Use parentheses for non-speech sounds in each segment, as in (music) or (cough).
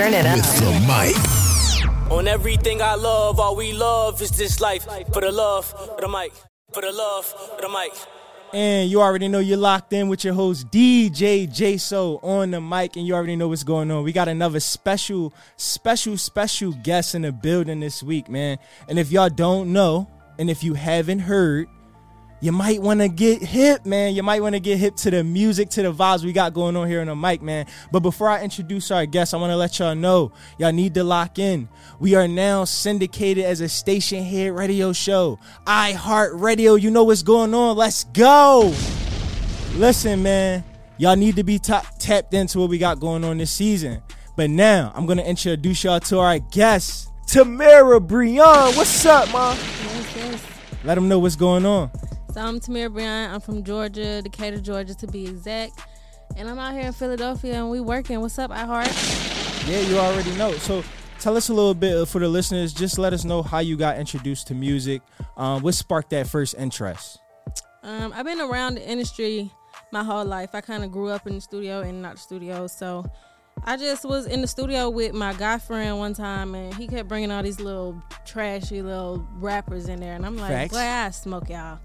Turn it up. With the mic. On everything I love, all we love is this life. For the love, for the mic. For the love, for the mic. And you already know you're locked in with your host DJ J-So on the mic, and you already know what's going on. We got another special, special, special guest in the building this week, man. And if y'all don't know, and if you haven't heard, you might want to get hip, man. You might want to get hip to the music, to the vibes we got going on here on the mic, man. But before I introduce our guest, I want to let y'all know y'all need to lock in. We are now syndicated as a Stationhead radio show. iHeart Radio, you know what's going on. Let's go. Listen, man, y'all need to be ta- tapped into what we got going on this season. But now I'm gonna introduce y'all to our guest, Tamira Breon. What's up, yes. Let them know what's going on. So I'm Tamira Breon. I'm from Georgia, Decatur, Georgia to be exact. And I'm out here in Philadelphia and we working. What's up, iHeart? Yeah, you already know. So tell us a little bit for the listeners. Just let us know how you got introduced to music. Um, what sparked that first interest? Um, I've been around the industry my whole life. I kind of grew up in the studio and not the studio. So I just was in the studio with my guy friend one time and he kept bringing all these little trashy little rappers in there. And I'm like, Facts. boy, I smoke y'all.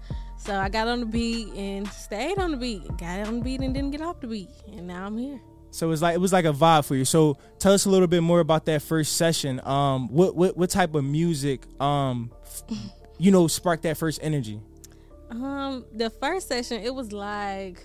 So I got on the beat and stayed on the beat. Got on the beat and didn't get off the beat. And now I'm here. So it was like it was like a vibe for you. So tell us a little bit more about that first session. Um, what what what type of music um, (laughs) you know, sparked that first energy? Um, the first session, it was like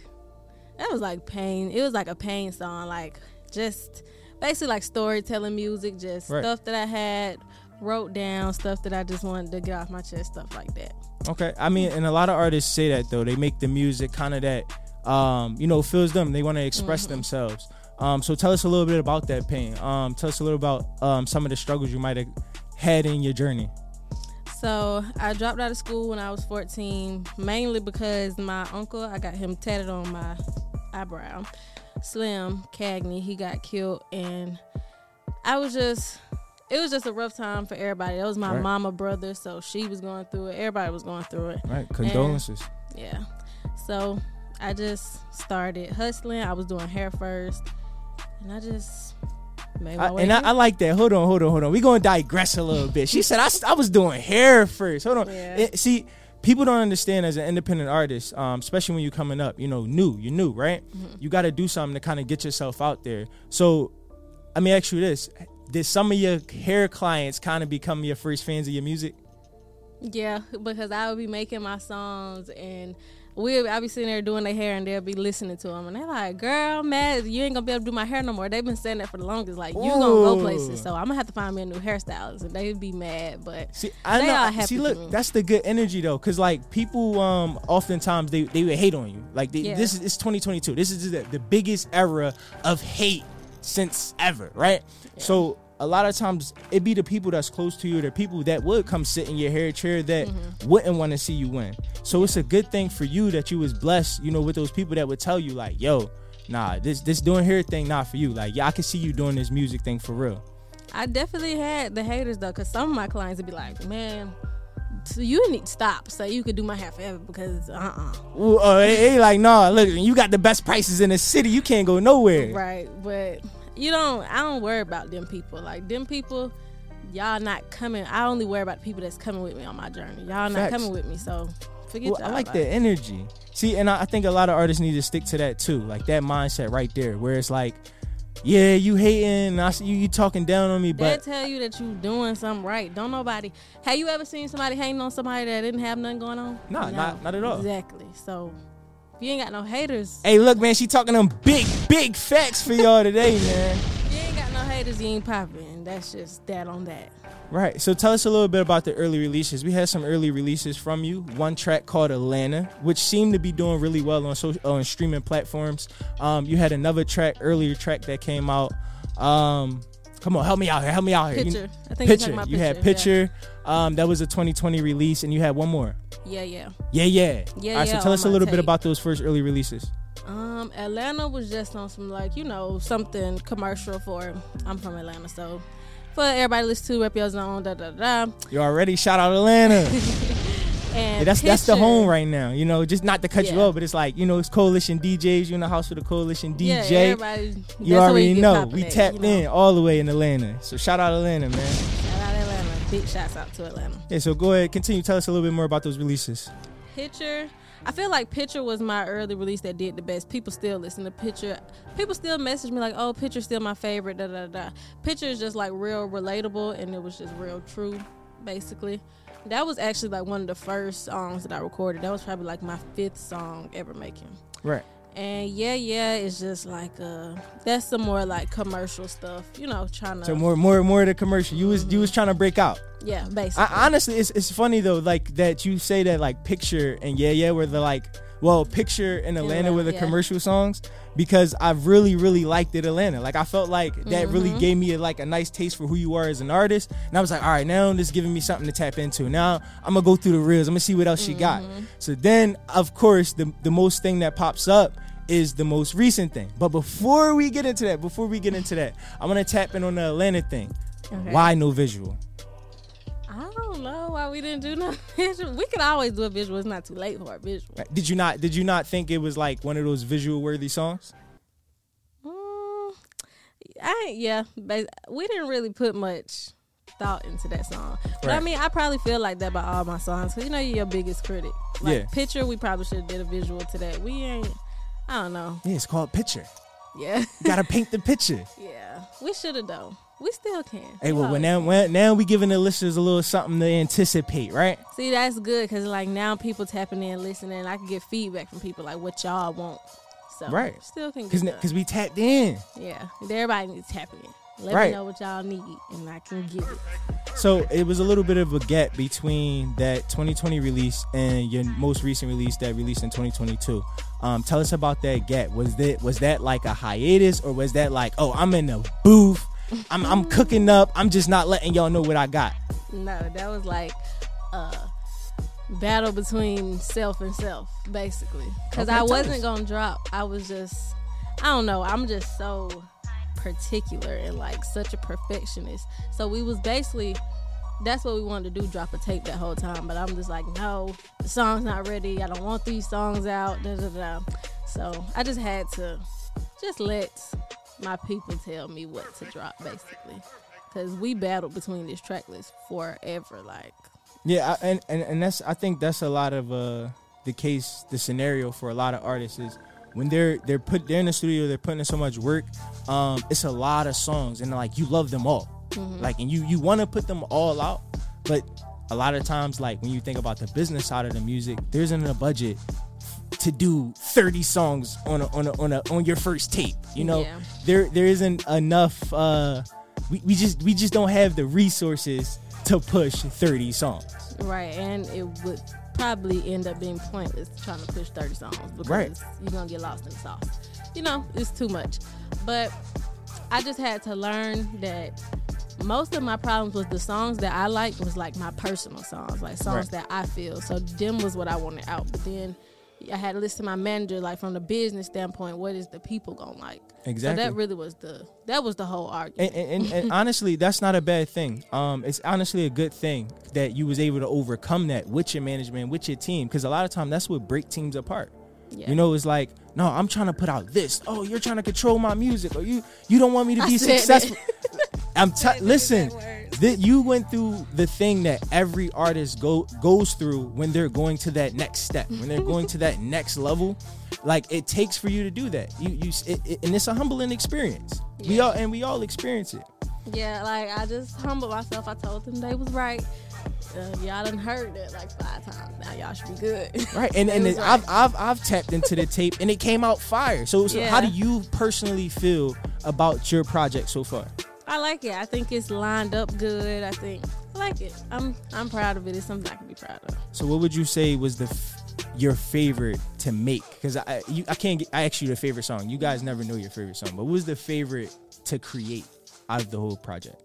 that was like pain. It was like a pain song, like just basically like storytelling music, just Right. stuff that I had wrote down, stuff that I just wanted to get off my chest, stuff like that. Okay, I mean, and a lot of artists say that though. They make the music kind of that, um, you know, fills them. They want to express themselves. Um, so tell us a little bit about that pain. Um, tell us a little about um, some of the struggles you might have had in your journey. So I dropped out of school when I was 14, mainly because my uncle, I got him tatted on my eyebrow. Slim Cagney, he got killed, and I was just, it was just a rough time for everybody. It was my Right. mama brother, so she was going through it. Everybody was going through it. Right, condolences. Yeah. So I just started hustling. I was doing hair first, and I just made my I, way. and I. I like that. Hold on, hold on, hold on. We're gonna digress a little bit. She said I was doing hair first. Hold on. Yeah. It- see, people don't understand as an independent artist, um, especially when you're coming up. You know, new. You're new, right? Mm-hmm. You got to do something to kind of get yourself out there. So, let me ask you this: Did some of your hair clients kind of become your first fans of your music? Yeah, because I would be making my songs and we I be sitting there doing their hair and they'll be listening to them and they're like, "Girl, I'm mad you ain't gonna be able to do my hair no more." They've been saying that for the longest. Like, you gonna go places, so I'm gonna have to find me a new hairstylist, and they'd be mad. But See, I They know. all happy see, look, that's the good energy though, because like people, um, oftentimes they they would hate on you. Like they, Yeah. this is it's 2022. This is the, the biggest era of hate since ever, right? So a lot of times it be the people that's close to you, the people that would come sit in your hair chair that Mm-hmm. wouldn't want to see you win. So it's a good thing for you that you was blessed, you know, with those people that would tell you like, yo. Nah, this this doing hair thing not for you. Like, yeah, I can see you doing this music thing for real. I definitely had the haters though, because some of my clients would be like, "Man, so you need to stop so you could do my hair forever because uh uh Well, uh, they like, nah, look, you got the best prices in the city. You can't go nowhere. Right, but you don't. I don't worry about them people. Like them people, y'all not coming. I only worry about the people that's coming with me on my journey. Y'all not Facts. coming with me, so forget Well. I like it. energy. See, and I, I think a lot of artists need to stick to that too, like that mindset right there, where it's like, yeah, you hating, I see you, you talking down on me, They but tell you that you doing something right. Don't nobody. Have you ever seen somebody hating on somebody that didn't have nothing going on? Nah, not- not at all. Exactly. So you ain't got no haters, hey, look, man, she talking them big, big facts for y'all today, (laughs) man. you ain't got no haters, you ain't popping. That's just that on that. Right. So tell us a little bit about the early releases. We had some early releases from you. One track called Atlanta, which seemed to be doing really well on social, on streaming platforms. Um, you had another track, earlier track that came out. Um, come on, help me out here. Help me out here. You- Picture. I think picture. You had yeah. picture. Um, that was a 2020 release, and you had one more. Yeah, yeah. Yeah, yeah. Yeah, All right, yeah, so tell us a little bit about those first early releases. Um, Atlanta was just on some like you know something commercial for. I'm from Atlanta, so for everybody listen to rep your zone. Da da da. You already shout out Atlanta. (laughs) And Yeah, that's that's the home right now. You know, just not to cut you off, but it's like you know, it's coalition DJs. You're in the house with a coalition DJ. Yeah, everybody. you already get know we at, tapped you know. in all the way in Atlanta. So shout out Atlanta, man. Shout out Atlanta. Big shouts out to Atlanta. Yeah. So go ahead, continue. Tell us a little bit more about those releases. Picture. I feel like Picture was my early release that did the best. People still listen to Picture. People still message me like, "Oh, Picture's still my favorite." Da da da. Picture is just like real relatable, and it was just real true, basically. That was actually like one of the first songs that I recorded. That was probably like my fifth song ever making. Right. And yeah, yeah, it's just like uh, that's some more like commercial stuff, you know, trying to So more, more, more of the commercial. You was, you was trying to break out. yeah, basically. I, honestly, it's it's funny though, like that you say that like picture and yeah, yeah, where the like, well, picture in Atlanta with the yeah. commercial songs because I really, really liked it Atlanta. Like I felt like that Mm-hmm. really gave me a, like a nice taste for who you are as an artist, and I was like, all right, now this is giving me something to tap into. Now I'm gonna go through the reels. I'm gonna see what else she got. Mm-hmm. So then, of course, the the most thing that pops up is the most recent thing. But before we get into that, before we get into that, I'm gonna tap in on the Atlanta thing. Okay. Why no visual? I don't know why we didn't do no visual. (laughs) We could always do a visual. It's not too late for a visual. Did you not? Did you not think it was like one of those visual worthy songs? Mm, I yeah, but we didn't really put much thought into that song. But I mean, I probably feel like that about all my songs. Cause you know you're your biggest critic. Like Yeah. picture, we probably should have did a visual to that. We ain't. I don't know. Yeah, it's called picture. Yeah, You gotta paint the picture. (laughs) yeah. We should have though. We still can. Hey, We well, now, when, now we giving the listeners a little something to anticipate, right? See, that's good because like now people tapping in, listening. I can get feedback from people like what y'all want. So Right. still can Because because we tapped in. yeah. Everybody needs tapping in. Let Right. me know what y'all need, and I can give it. So it was a little bit of a gap between that 2020 release and your most recent release that released in 2022. Um, tell us about that gap. Was that was that like a hiatus or was that like, oh, I'm in the booth, I'm I'm cooking up, I'm just not letting y'all know what I got. No, that was like a battle between self and self, basically. Because Okay, I wasn't us. gonna drop. I was just, I don't know. I'm just so particular and like such a perfectionist. So we was basically. That's what we wanted to do, drop a tape that whole time. But I'm just like, no, the song's not ready. I don't want these songs out. Da, da, da. So I just had to just let my people tell me what to drop, basically. Because we battled between this track list forever. Like, Yeah, I, and, and and that's I think that's a lot of uh the case, the scenario for a lot of artists is when they're they're put they're in the studio, they're putting in so much work. Um, it's a lot of songs, and like you love them all, like and you you want to put them all out, but a lot of times, like when you think about the business side of the music, there isn't a budget to do 30 songs on a, on a, on a, on your first tape. You know, Yeah. there there isn't enough. Uh, we, we just we just don't have the resources to push 30 songs. right. And it would probably end up being pointless trying to push 30 songs because Right. you're going to get lost in the sauce. You know, it's too much. But I just had to learn that most of my problems with the songs that I liked was like my personal songs, like songs Right. that I feel. So them was what I wanted out. But then I had to listen to my manager, like from the business standpoint, what is the people gonna like? Exactly. So that really was the that was the whole argument. And, and, and, and (laughs) honestly, that's not a bad thing. Um, it's honestly a good thing that you was able to overcome that with your management, with your team, because a lot of time that's what break teams apart. Yeah. You know, it's like, no, I'm trying to put out this. Oh, you're trying to control my music, or you you don't want me to be successful. (laughs) I'm t- listen. That you went through the thing that every artist go goes through when they're going to that next step, when they're going to that next level. Like it takes for you to do that. You you it, it- and it's a humbling experience. We all and we all experience it. Yeah, like I just humbled myself. I told them they was right. Uh, y'all done heard it like five times. Now y'all should be good. (laughs) Right, and and right. I've I've I've tapped into the tape and it came out fire. So, so how do you personally feel about your project so far? I like it. I think it's lined up good. I think I like it. I'm I'm proud of it. It's something I can be proud of. So what would you say was the f- your favorite to make? Because I you, I can't get, I asked you the favorite song. You guys never know your favorite song, but what was the favorite to create out of the whole project?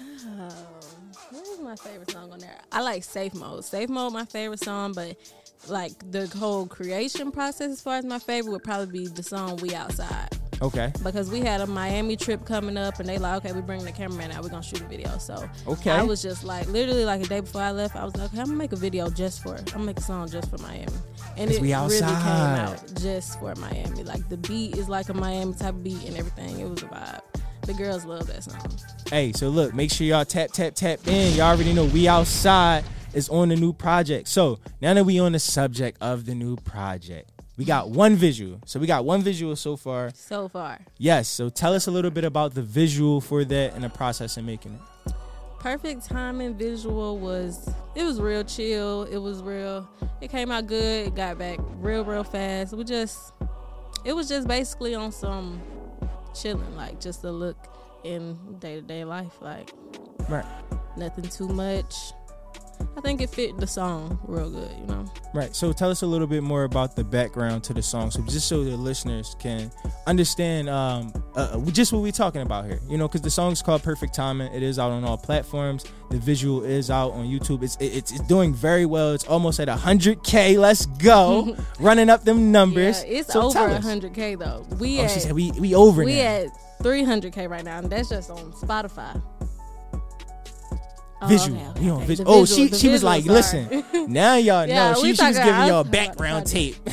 Oh, what is my favorite song on there? I like Safe Mode. Safe Mode, my favorite song, but like the whole creation process, as far as my favorite, would probably be the song "We Outside." Okay. because we had a Miami trip coming up, and they like, okay, we bringing the cameraman out. We're gonna shoot a video. So Okay. I was just like, literally, like a day before I left, I was like, okay, I'm gonna make a video just for, I'm gonna make a song just for Miami, and it really came out just for Miami. Like the beat is like a Miami type beat and everything. It was a vibe. The girls love that song. Hey, so look, make sure y'all tap, tap, tap in. Y'all already know we outside is on the new project. So now that we on the subject of the new project, we got one visual. So we got one visual so far. So far, Yes. So tell us a little bit about the visual for that and the process of making it. perfect timing visual was it was real chill. It was real. It came out good. It got back real, real fast. We just, it was just basically on some chilling, like just a look in day to day life, like Right. nothing too much. I think it fit the song real good, you know. Right. So tell us a little bit more about the background to the song, so just so the listeners can understand um, uh, just what we're talking about here. You know, because the song's called "Perfect Timing." It is out on all platforms. The visual is out on YouTube. It's it's, it's doing very well. It's almost at hundred k. Let's go, (laughs) running up them numbers. Yeah, it's So over tell 100k though. We Oh, at she said we we over we now. at 300k right now, and that's just on Spotify. Oh, visual. okay, okay, we on okay. visual. Oh, she she was like, listen, (laughs) now y'all Yeah, know. She, she was giving y'all (laughs) background tape. (laughs)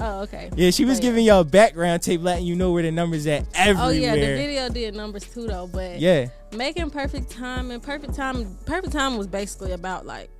Oh, okay. yeah, she was giving y'all background tape, letting you know where the numbers at everywhere. Oh yeah, the video did numbers too though, but Yeah. making perfect time and perfect time perfect time was basically about like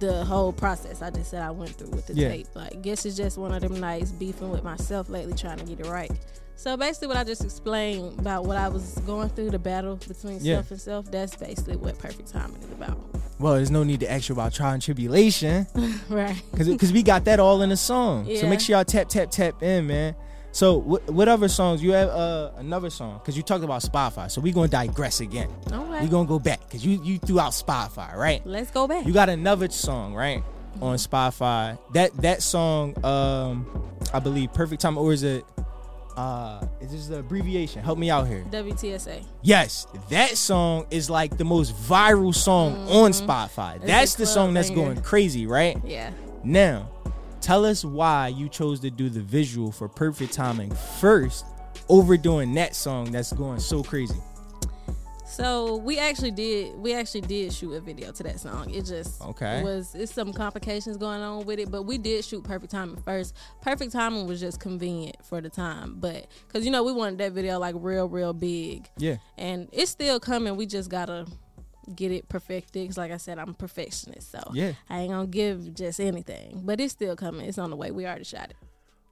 the whole process I just said I went through with the Yeah. tape. Like guess it's just one of them nights beefing with myself lately trying to get it right. So basically what I just explained about what I was going through, the battle between Yeah. self and self, that's basically what perfect timing is about. Well, there's no need to ask you about trial and tribulation (laughs) right. because we got that all in the song. So make sure y'all tap tap tap in, man. So what, what other songs you have? Uh, another song because you talked about Spotify. So we're gonna digress again. Okay. We gonna go back because you you threw out Spotify, right? Let's go back. You got another song, right? On Spotify. That that song, um, I believe, Perfect Time, or is it? Uh, is this the abbreviation? Help me out here. WTSA. Yes, that song is like the most viral song on Spotify. That's the song that's going crazy, right? Yeah. Now, tell us why you chose to do the visual for Perfect Timing first over doing that song that's going so crazy. So we actually did we actually did shoot a video to that song. It just Okay. was it's some complications going on with it, but we did shoot Perfect Timing first. Perfect Timing was just convenient for the time, but because you know we wanted that video like real real big, Yeah. and it's still coming. We just gotta get it perfected. 'Cause like I said, I'm a perfectionist, so Yeah. I ain't gonna give just anything, but it's still coming. It's on the way. We already shot it.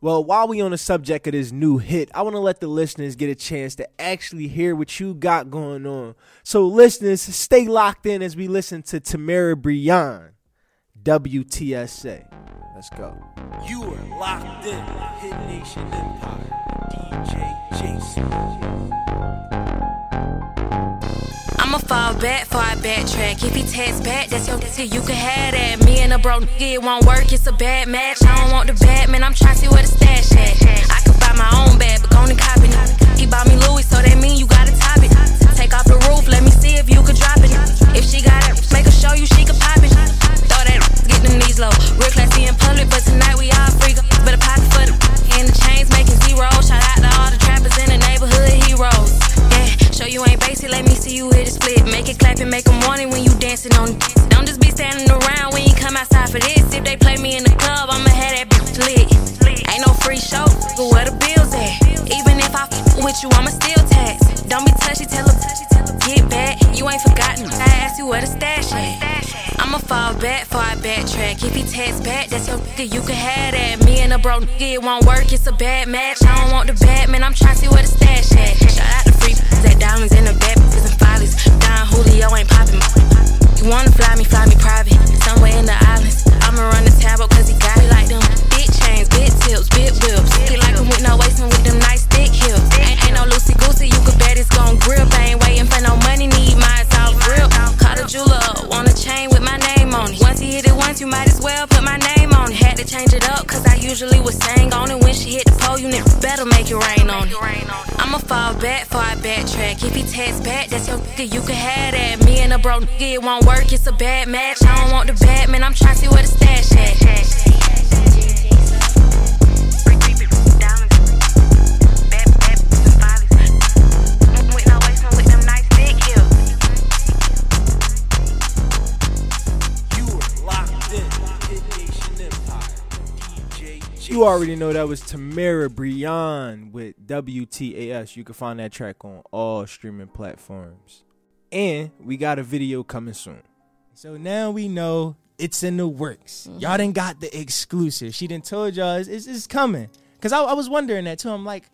Well, while we on the subject of this new hit, I want to let the listeners get a chance to actually hear what you got going on. So, listeners, stay locked in as we listen to Tamira Breon, WTSA. Let's go. You are locked in. Hit Nation Empire. DJ J-So. I'ma fall back for I backtrack. If he text back, that's your shit, you can have that. Me and a bro nigga, it won't work, it's a bad match. I don't want the bad man, I'm trying it won't work, it's a bad backtrack. If he text back, that's your nigga, you can have that. Me and a bro nigga, it won't work, it's a bad match. I don't want the bad man, I'm trying to see where the stash at. You already know that was Tamira Breon with WTAS. You can find that track on all streaming platforms. And we got a video coming soon. So now we know it's in the works. Mm-hmm. Y'all didn't got the exclusive. She didn't told y'all it's, it's, it's coming. Cause I, I was wondering that too. I'm like,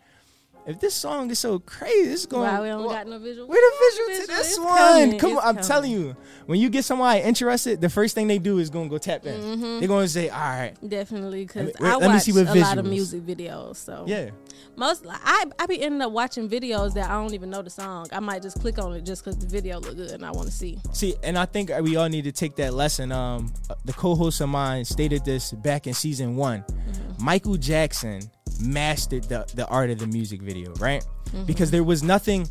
if this song is so crazy, it's going. Why we don't wha- got no visual? Where the visual to this one? coming, Come on, I'm coming. telling you. When you get somebody interested, the first thing they do is gonna go tap in. Mm-hmm. They're gonna say, "All right, Definitely, because I let me watch see what a lot of music videos. So yeah." most I I be ending up watching videos that I don't even know the song. I might just click on it just because the video look good and I want to see. See, and I think we all need to take that lesson. Um, the co-host of mine stated this back in season one. Mm-hmm. Michael Jackson mastered the the art of the music video, right? Mm-hmm. Because there was nothing,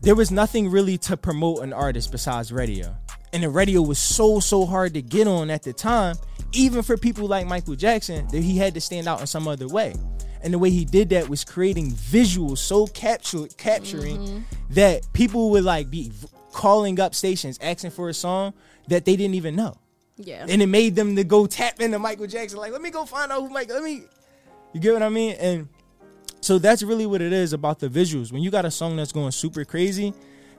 there was nothing really to promote an artist besides radio, and the radio was so so hard to get on at the time. Even for people like Michael Jackson, that he had to stand out in some other way. And the way he did that was creating visuals so capture, capturing mm-hmm. that people would like be calling up stations asking for a song that they didn't even know. Yeah. And it made them to go tap into Michael Jackson. Like, let me go find out who Mike. Let me. You get what I mean? And so that's really what it is about the visuals. When you got a song that's going super crazy,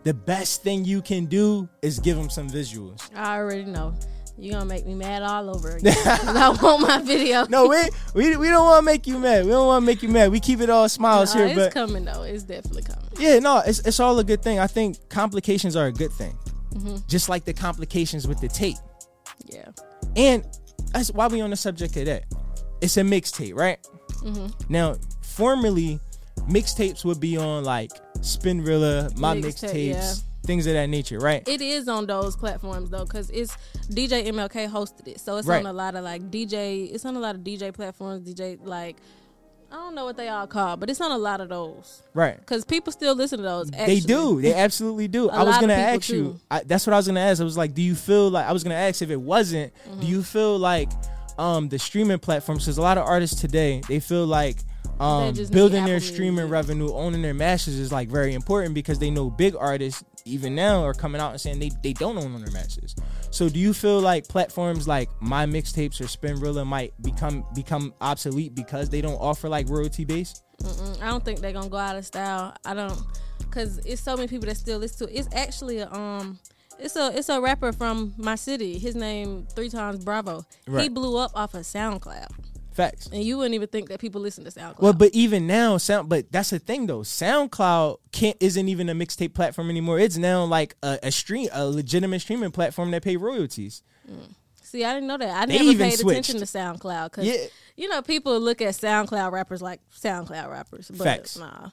the best thing you can do is give them some visuals. I already know. You're gonna make me mad all over (laughs) again. I want my video. No, we we, we don't want to make you mad. We don't want to make you mad. We keep it all smiles Nah, here, it's but coming though. It's definitely coming. Yeah, no, it's it's all a good thing. I think complications are a good thing. Mm-hmm. Just like the complications with the tape. Yeah. And that's why we on the subject of that. It's a mixtape, right? Mm-hmm. Now, formerly, mixtapes would be on like Spinrilla, my Mixtape, mixtapes, yeah. things of that nature, right? It is on those platforms though, cause it's DJ MLK hosted it, so it's Right. on a lot of like DJ. It's on a lot of DJ platforms. DJ like I don't know what they all call, but it's on a lot of those. right. Cause people still listen to those. Actually. They do. They absolutely do. I was gonna ask you. I, that's what I was gonna ask. I was like, do you feel like I was gonna ask if it wasn't? Mm-hmm. Do you feel like um the streaming platforms? Because a lot of artists today they feel like um building their streaming revenue, owning their masters is like very important because they know big artists even now are coming out and saying they they don't own their masters. So do you feel like platforms like My Mixtapes or Spinrilla might become become obsolete because they don't offer like royalty based? I don't think they're gonna go out of style. I don't, cause it's so many people that still listen to it. It's actually a um, it's a it's a rapper from my city. His name three times Bravo. He blew up off of SoundCloud, Facts. and you wouldn't even think that people listen to SoundCloud. Well, but even now, sound. But that's the thing, though. SoundCloud can't isn't even a mixtape platform anymore. It's now like a, a stream, a legitimate streaming platform that pay royalties. Mm. See, I didn't know that. I They never even paid switched. attention to SoundCloud because Yeah. you know people look at SoundCloud rappers like SoundCloud rappers, but Facts. nah.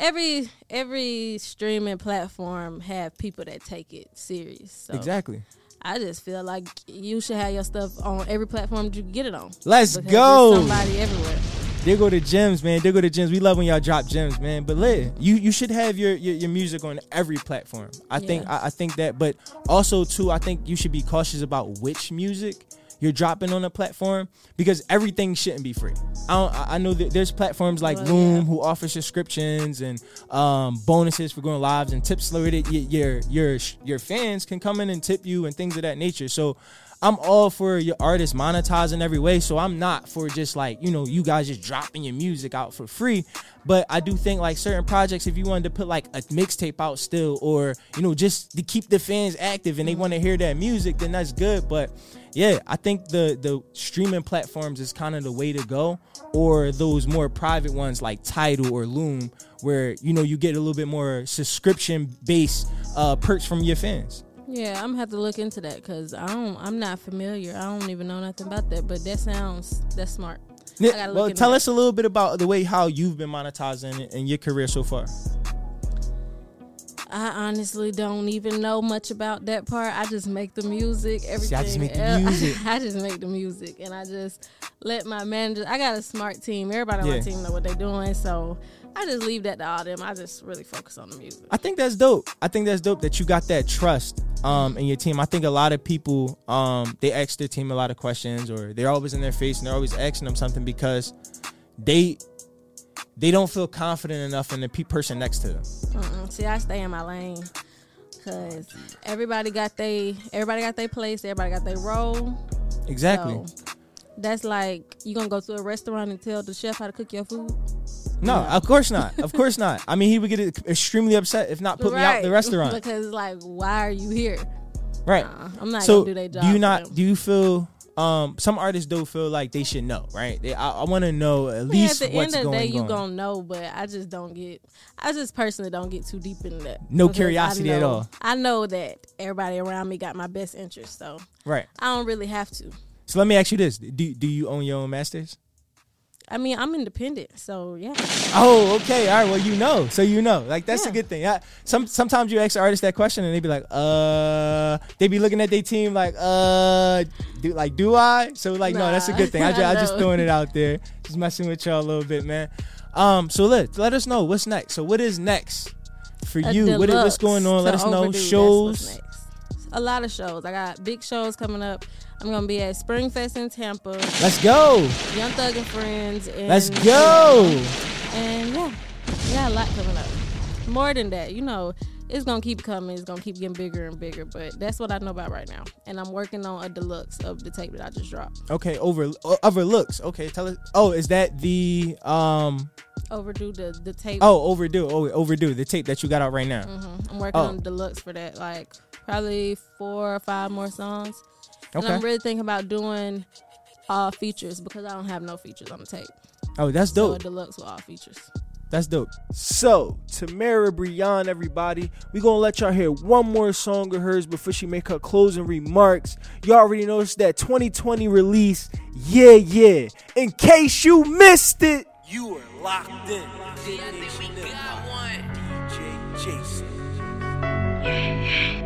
Every every streaming platform have people that take it serious. So Exactly. I just feel like you should have your stuff on every platform you get it on. Let's go. Somebody everywhere. They go to gems, man. They go to gems. We love when y'all drop gems, man. But lit, you you should have your your, your music on every platform. I think I, I think that, but also too, I think you should be cautious about which music you're dropping on a platform because everything shouldn't be free. I don't, I I know that there's platforms like Well, Loom yeah. who offer subscriptions and um, bonuses for going lives and tips so that your your your fans can come in and tip you and things of that nature. So. I'm all for your artists monetizing every way, so I'm not for just like you know you guys just dropping your music out for free. But I do think like certain projects, if you wanted to put like a mixtape out still, or you know just to keep the fans active and they want to hear that music, then that's good. But yeah, I think the the streaming platforms is kind of the way to go, or those more private ones like Tidal or Loom, where you know you get a little bit more subscription based uh, perks from your fans. Yeah, I'm gonna have to look into that because I don't. I'm not familiar. I don't even know nothing about that. But that sounds that's smart. I Yeah, well, tell that. us a little bit about the way how you've been monetizing in- in your career so far. I honestly don't even know much about that part. I just make the music, everything. I just make the (laughs) music. I just make the music, and I just let my manager. I got a smart team. Everybody on Yeah. my team know what they're doing, so I just leave that to all them. I just really focus on the music. I think that's dope. I think that's dope that you got that trust um in your team. I think a lot of people um they ask their team a lot of questions or they're always in their face and they're always asking them something because they they don't feel confident enough in the pe- person next to them. Mm-mm. See, I stay in my lane because everybody got they everybody got their place. Everybody got their role. Exactly. So That's like you gonna go to a restaurant and tell the chef how to cook your food. No, of course not. Of course not. I mean, he would get extremely upset if not put me out the restaurant. because like, why are you here? Right. Nah, I'm not so gonna do their job. do you not? Do you feel? Um, some artists do feel like they should know, right? They, I, I want to know at I mean, least at the what's end of the day, you on. gonna know, but I just don't get. I just personally don't get too deep into that. No curiosity at all. I know that everybody around me got my best interest, so right. I don't really have to. So let me ask you this: Do do you own your own masters? I mean, I'm independent, so yeah. Oh, okay. All right. Well, you know, so you know, like that's a good thing. I, some sometimes you ask artists that question and they be like, uh, they be looking at their team like, uh, do like do I? So like, no, that's a good thing. I, ju- I (laughs) I just throwing it out there, just messing with y'all a little bit, man. Um, so let let us know what's next. So what is next for A you? What is, what's going on? Let us know shows. A lot of shows. I got big shows coming up. I'm gonna be at Springfest in Tampa, Let's go. Young Thug and Friends, and Let's go. And yeah, we got a lot coming up. More than that, you know, it's gonna keep coming. It's gonna keep getting bigger and bigger. But that's what I know about right now. And I'm working on a deluxe of the tape that I just dropped. Okay, over uh, overlooks. Okay, tell us. Oh, is that the um? Overdue the the tape. Oh, overdue. Oh, overdue. The tape that you got out right now. Mhm. I'm working Oh. on deluxe for that. Like probably four or five more songs. And I'm really thinking about doing all features because I don't have no features on the tape. Oh, that's So a dope. deluxe with all features. That's dope. So, Tamira Breon, everybody, we gonna let y'all hear one more song of hers before she make her closing remarks. Y'all already noticed that 2020 release, yeah, yeah. In case you missed it, You are locked in. Everything we got, one. DJ J-So. Money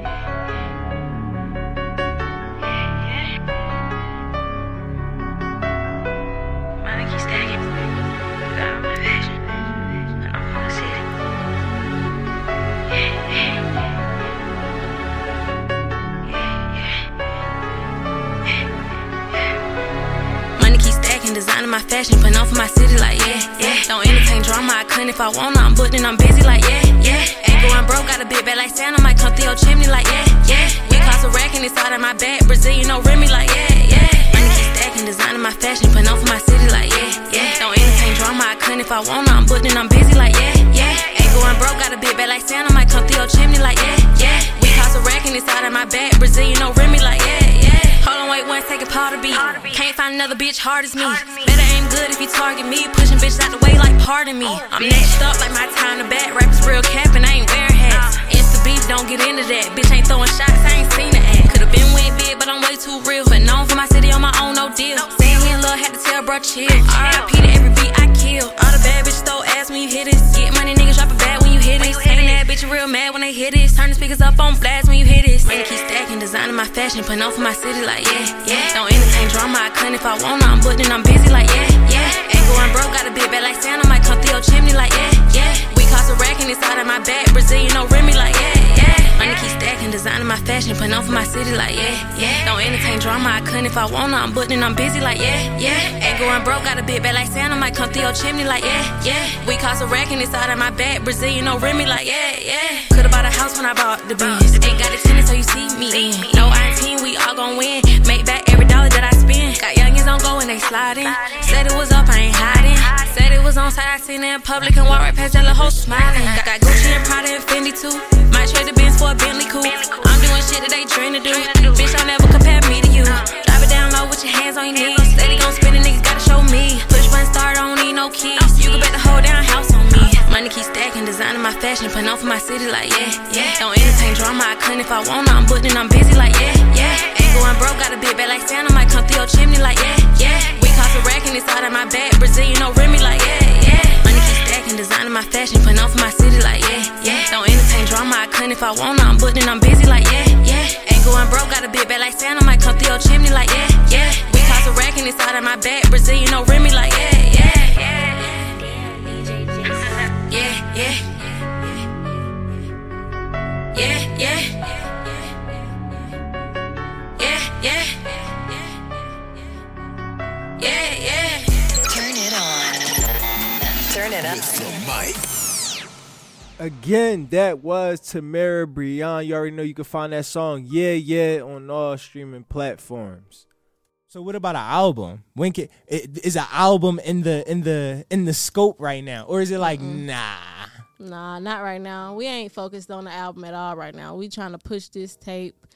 designing my fashion, putting on for my city like yeah, yeah. Don't entertain drama, I couldn't if I want. I'm booked and I'm busy like yeah, yeah. Ain't going broke, got a big bag like Santa, might come through your chimney like yeah, yeah. We cost a rack and it's out of my bag, Brazilian no Remy like yeah, yeah. Money keep stacking, designing my fashion, putting on for my city like yeah, yeah. Don't entertain drama, I couldn't if I want. I'm booked and I'm busy like yeah, yeah. Ain't going broke, got a big bag like Santa, might come through your chimney like yeah, yeah. We cost a rack and it's out of my bag, Brazilian no Remy like yeah, yeah. Hold on, wait one second, part of beat. Can't find another bitch hard as me. Better aim good if you target me. Pushing bitches out the way like pardon me. I'm next up like my time to bat. Rappers real cap and I ain't wearing hats. Insta beef, don't get into that. Bitch ain't throwing shots, I ain't seen it act. Could've been went big, but I'm way too real. But known for my city on my own, no deal. Saying he in love, had to tell bro chill. RIP to every beat I kill. All the bad bitches throw ass when you hit this. Get money, niggas drop it bad when you hit it. Hating that bitch real mad when they hit this. Turn the speakers up on blast when you hit this. Money keep stacking, designing my fashion, putting on for my city like yeah, yeah. Don't entertain drama, I couldn't if I want. I'm booked and I'm busy like yeah, yeah. Ain't going broke, got a big bag like Santa, might come through your chimney like yeah, yeah. We cost a rack and it's out of my bag, Brazilian no Remy like yeah. Money keep stacking, designing my fashion, putting on for my city like yeah, yeah. Don't entertain drama, I couldn't if I want. I'm booked and I'm busy like yeah, yeah. Ain't going broke, got a big bag like Santa, might come through your chimney like yeah, yeah. We cause a rack and it's out of my bag, Brazilian no Remy like yeah, yeah. Could've bought a house when I bought the Benz. Ain't got a tenant, so you see me in. No, I ain't team, we all gon' win. Make back every dollar that I spend. Got youngins on go and they sliding. Said it was up, I ain't hiding. Said it was on side, I seen it in public and walk right past that little hoe smiling. Got, got Gucci and Prada and Fendi too. Might trade the Benz for a Bentley coupe. I'm doing shit that they dream to do. Bitch, don't ever compare me to you. Drop it down low with your hands on your knees. Steady gon' spin it, niggas gotta show me. Push one start, I don't need no keys. You can bet the whole down house on me. Money keep stacking, designing my fashion, putting on for my city like yeah, yeah. Don't entertain drama, I couldn't if I want. I'm booked and I'm busy like yeah, yeah. Ain't going broke, got a big bag like Santa, might come through your chimney like yeah, yeah. We cost a rack and it's out of my bag, Brazilian no Remy like yeah, yeah. Money designing my fashion, putting on for my city like yeah, yeah. Don't entertain drama, I couldn't if I want. I'm booked and I'm busy like yeah, yeah. Ain't going broke, got a big bag like Santa, might come through your chimney like yeah, yeah. We cost a rack and it's out of my bag, Brazilian no Remy like yeah, yeah. Yeah, (laughs) yeah. Yeah, on. Turn it up. Again, that was Tamira Breon. You already know you can find that song, yeah, yeah, on all streaming platforms. So what about an album? When can is an album in the in the in the scope right now, or is it like nah? Nah, not right now. We ain't focused on the album at all right now. We trying to push this tape,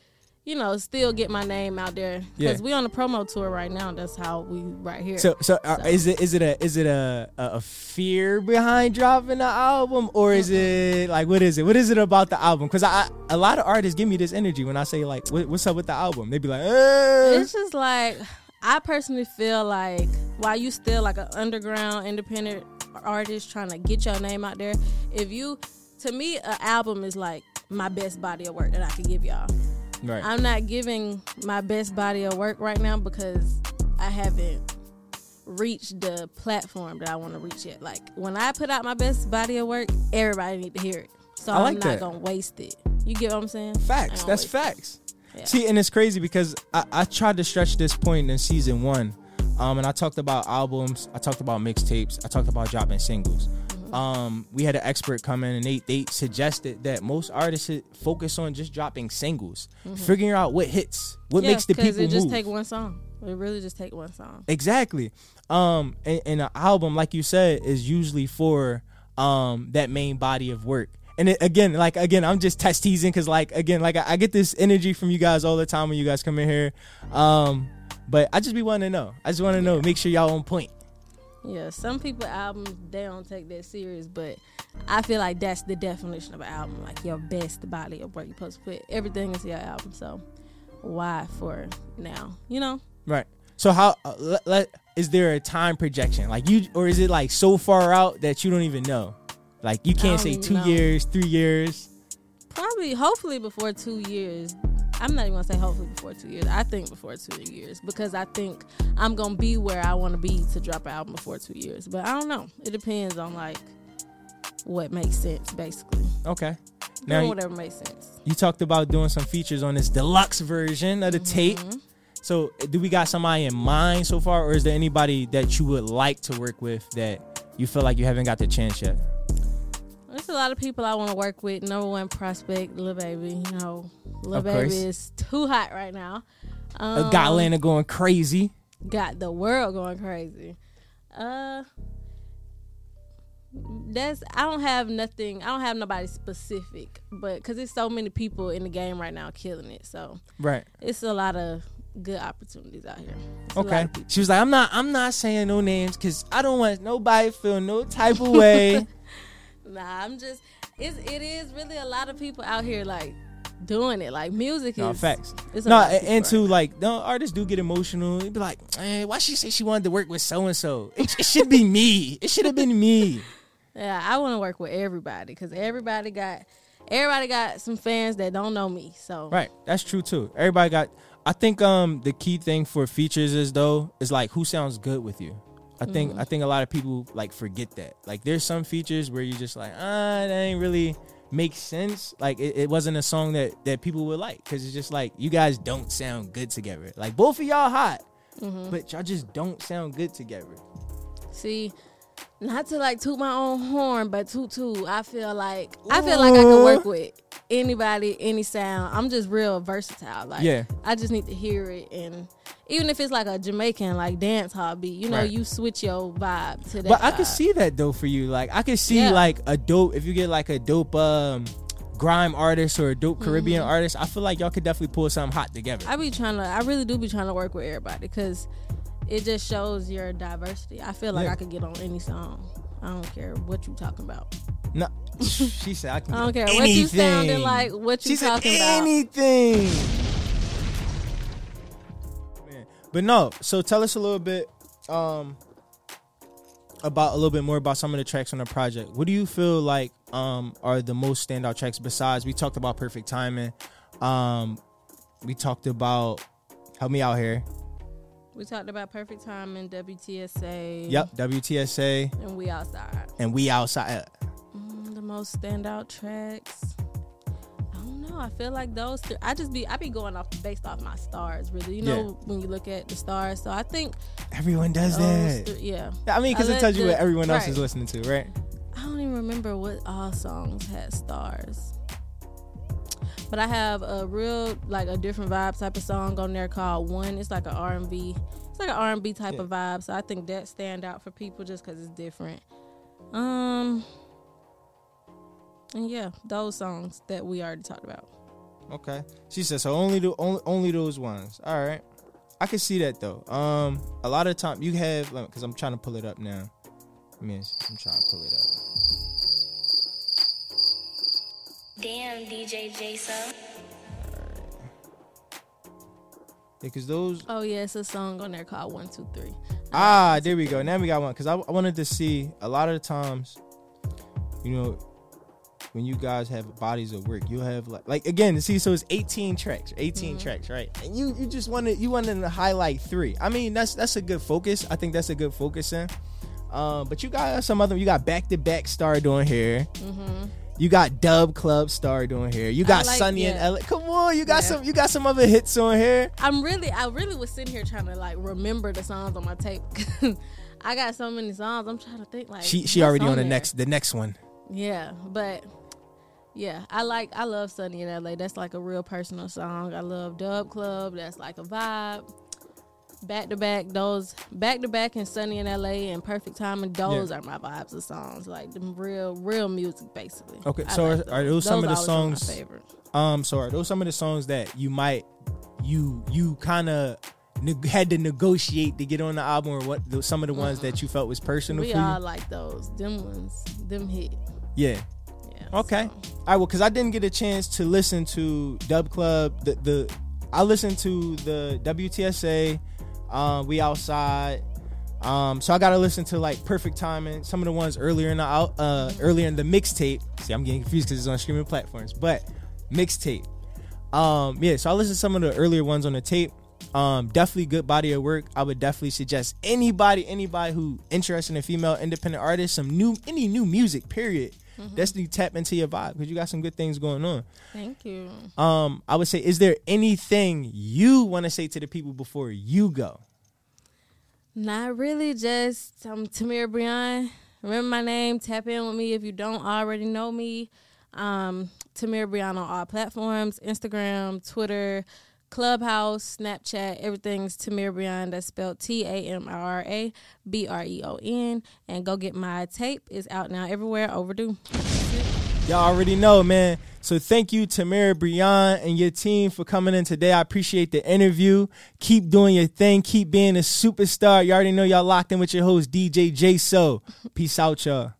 you know, still get my name out there Yeah. because we on the promo tour right now. That's how we right here. So so, uh, is it is it a is it a, a a fear behind dropping the album, or is it like what is it? What is it about the album? Because I, I a lot of artists give me this energy when I say like what, what's up with the album. They be like, eh. it's just like I personally feel like while you still like an underground independent artist trying to get your name out there, if you to me an album is like my best body of work that I can give y'all. Right. I'm not giving my best body of work right now because I haven't reached the platform that I want to reach yet. Like when I put out my best body of work, everybody need to hear it. So I like I'm not that. gonna waste it. You get what I'm saying? Facts. That's facts. Yeah. See, and it's crazy because I, I tried to stretch this point in season one, um, and I talked about albums, I talked about mixtapes, I talked about dropping singles. Mm-hmm. Um, we had an expert come in and they they suggested that most artists focus on just dropping singles, figuring out what hits, what Mm-hmm. Yeah, makes the people it just move. take one song. It really just take one song. Exactly. Um, and, and an album, like you said, is usually for um that main body of work. And it, again, like again, I'm just test teasing because, like again, like I, I get this energy from you guys all the time when you guys come in here. Um, but I just be wanting to know. I just want to know. Make sure y'all on point. Yeah, some people albums they don't take that serious, but I feel like that's the definition of an album. Like your best body of work. You're supposed to put everything into your album. So why for now? You know? Right. So how uh, let, let is there a time projection like you or is it like so far out that you don't even know? Like you can't say two know. years, three years. Probably, hopefully, before two years. I'm not even gonna say hopefully before two years. I think before two years because I think I'm gonna be where I want to be to drop an album before two years. But I don't know. It depends on like what makes sense, basically. Okay. Now Doing you, whatever makes sense. you talked about doing some features on this deluxe version of the tape. Mm-hmm. So do we got somebody in mind so far, or is there anybody that you would like to work with that you feel like you haven't got the chance yet? There's a lot of people I want to work with. Number one prospect, Lil Baby. You know, Lil Of Baby course. is too hot right now. A Um, guy Atlanta going crazy. got the world going crazy. Uh, that's I don't have nothing. I don't have nobody specific, but because there's so many people in the game right now killing it, so Right. it's a lot of good opportunities out here. It's Okay. She was like, I'm not I'm not saying no names because I don't want nobody feel no type of way. (laughs) Nah, I'm just. It's it is really a lot of people out here like doing it. Like music no facts. It's No, and, out like, no artists do get emotional. They be like, eh, why she say she wanted to work with so and so? It it should be me. It should have been me. (laughs) Yeah, I want to work with everybody because everybody got everybody got some fans that don't know me. So Right. That's true too. Everybody got I think um the key thing for features is though is like who sounds good with you. I think Mm-hmm. I think a lot of people like forget that. Like there's some features where you're just like, ah, that ain't really make sense. Like it, it wasn't a song that that people would like because it's just like you guys don't sound good together. Like both of y'all hot, Mm-hmm. but y'all just don't sound good together. see, not to like toot my own horn, but toot toot. I feel like I feel like I can work with anybody, any sound. I'm just real versatile. Like Yeah. I just need to hear it and. Even if it's like a Jamaican like dance hall beat, you know, Right. you switch your vibe to that. But I could vibe. see that though for you. Like I could see Yeah. like a dope if you get like a dope um grime artist or a dope Caribbean Mm-hmm. artist. I feel like y'all could definitely pull something hot together. I be trying to. I really do be trying to work with everybody because it just shows your diversity. I feel like Yeah. I could get on any song. I don't care what you talking about. no, she said I can. (laughs) I don't care what you anything. sounding like, what you she said talking about. anything. Man. But no, so tell us a little bit um about a little bit more about some of the tracks on the project. What do you feel like um are the most standout tracks besides we talked about perfect timing. Um we talked about help me out here. We talked about perfect time and WTSA. Yep, WTSA And we outside. and we outside. Mm, the most standout tracks. I don't know. I feel like those. Th- I just be. I be going off based off my stars. Really, you know, Yeah. when you look at the stars. So I think. Everyone does that. th- yeah. I mean, because it tells you the- what everyone else is listening to, right? I don't even remember what all songs had stars. But I have a real like a different vibe type of song on there called One. It's like an R and B. It's like an R and B type Yeah. of vibe. So I think that stand out for people just because it's different. Um. And yeah, those songs that we already talked about. Okay. She says so only the only only those ones. All right. I can see that though. Um, a lot of time you have because I'm trying to pull it up now. I mean, I'm trying to pull it up. Damn, DJ J-So. Yeah, cause those. Oh yeah, it's a song on there called One Two Three. Ah, there we go. Now we got one because I, I wanted to see a lot of the times, you know, when you guys have bodies of work, you'll have like like again. See, so it's 18 tracks, 18 tracks, right? And you you just wanted you wanted to highlight three. I mean, that's that's a good focus. I think that's a good focus focusing. Um, but you got some other. You got back to back star doing here. You got Dub Club star doing here. You got like- Sunny yeah. and LA. Come on, you got Yeah. some. You got some other hits on here. I'm really, I really was sitting here trying to like remember the songs on my tape. (laughs) I got so many songs. I'm trying to think like She she already on the next the next one. Yeah, but yeah, I like I love Sunny in LA. That's like a real personal song. I love Dub Club. That's like a vibe. Back to back, those back to back and Sunny in LA and Perfect Timing. Those are my vibes of songs. Like them real, real music, basically. Okay, I so like are- are those some of the songs-. Um, so are those some of the songs that you might you you kind of had to negotiate to get on the album, or what? Those, some of the ones that you felt was personal We for you? all like those. Them ones, them hit. yeah. Yeah. Okay. so. All right. Well, because I didn't get a chance to listen to Dub Club. The the I listened to the WTSA. Um, we outside. Um, so I gotta listen to like Perfect Timing, some of the ones earlier in the out, uh, earlier in the mixtape. See, I'm getting confused because it's on streaming platforms, but mixtape. Um, yeah. So I listened to some of the earlier ones on the tape. Um, definitely good body of work. I would definitely suggest anybody, anybody who interested in a female independent artists, some new, any new music, period. That's the tap into your vibe because you got some good things going on. Thank you. Um, I would say, is there anything you want to say to the people before you go? Not really, just I'm Tamira Breon. Remember my name. Tap in with me if you don't already know me. Um, Tamira Breon on all platforms: Instagram, Twitter, Clubhouse, Snapchat. Everything's Tamira Breon. That's spelled T A M I R A B R E O N. And go get my tape. It's out now everywhere. Overdue. Y'all already know, man. So thank you, Tamira Breon and your team for coming in today. I appreciate the interview. Keep doing your thing. Keep being a superstar. You already know y'all locked in with your host, DJ J-So. Peace out, y'all.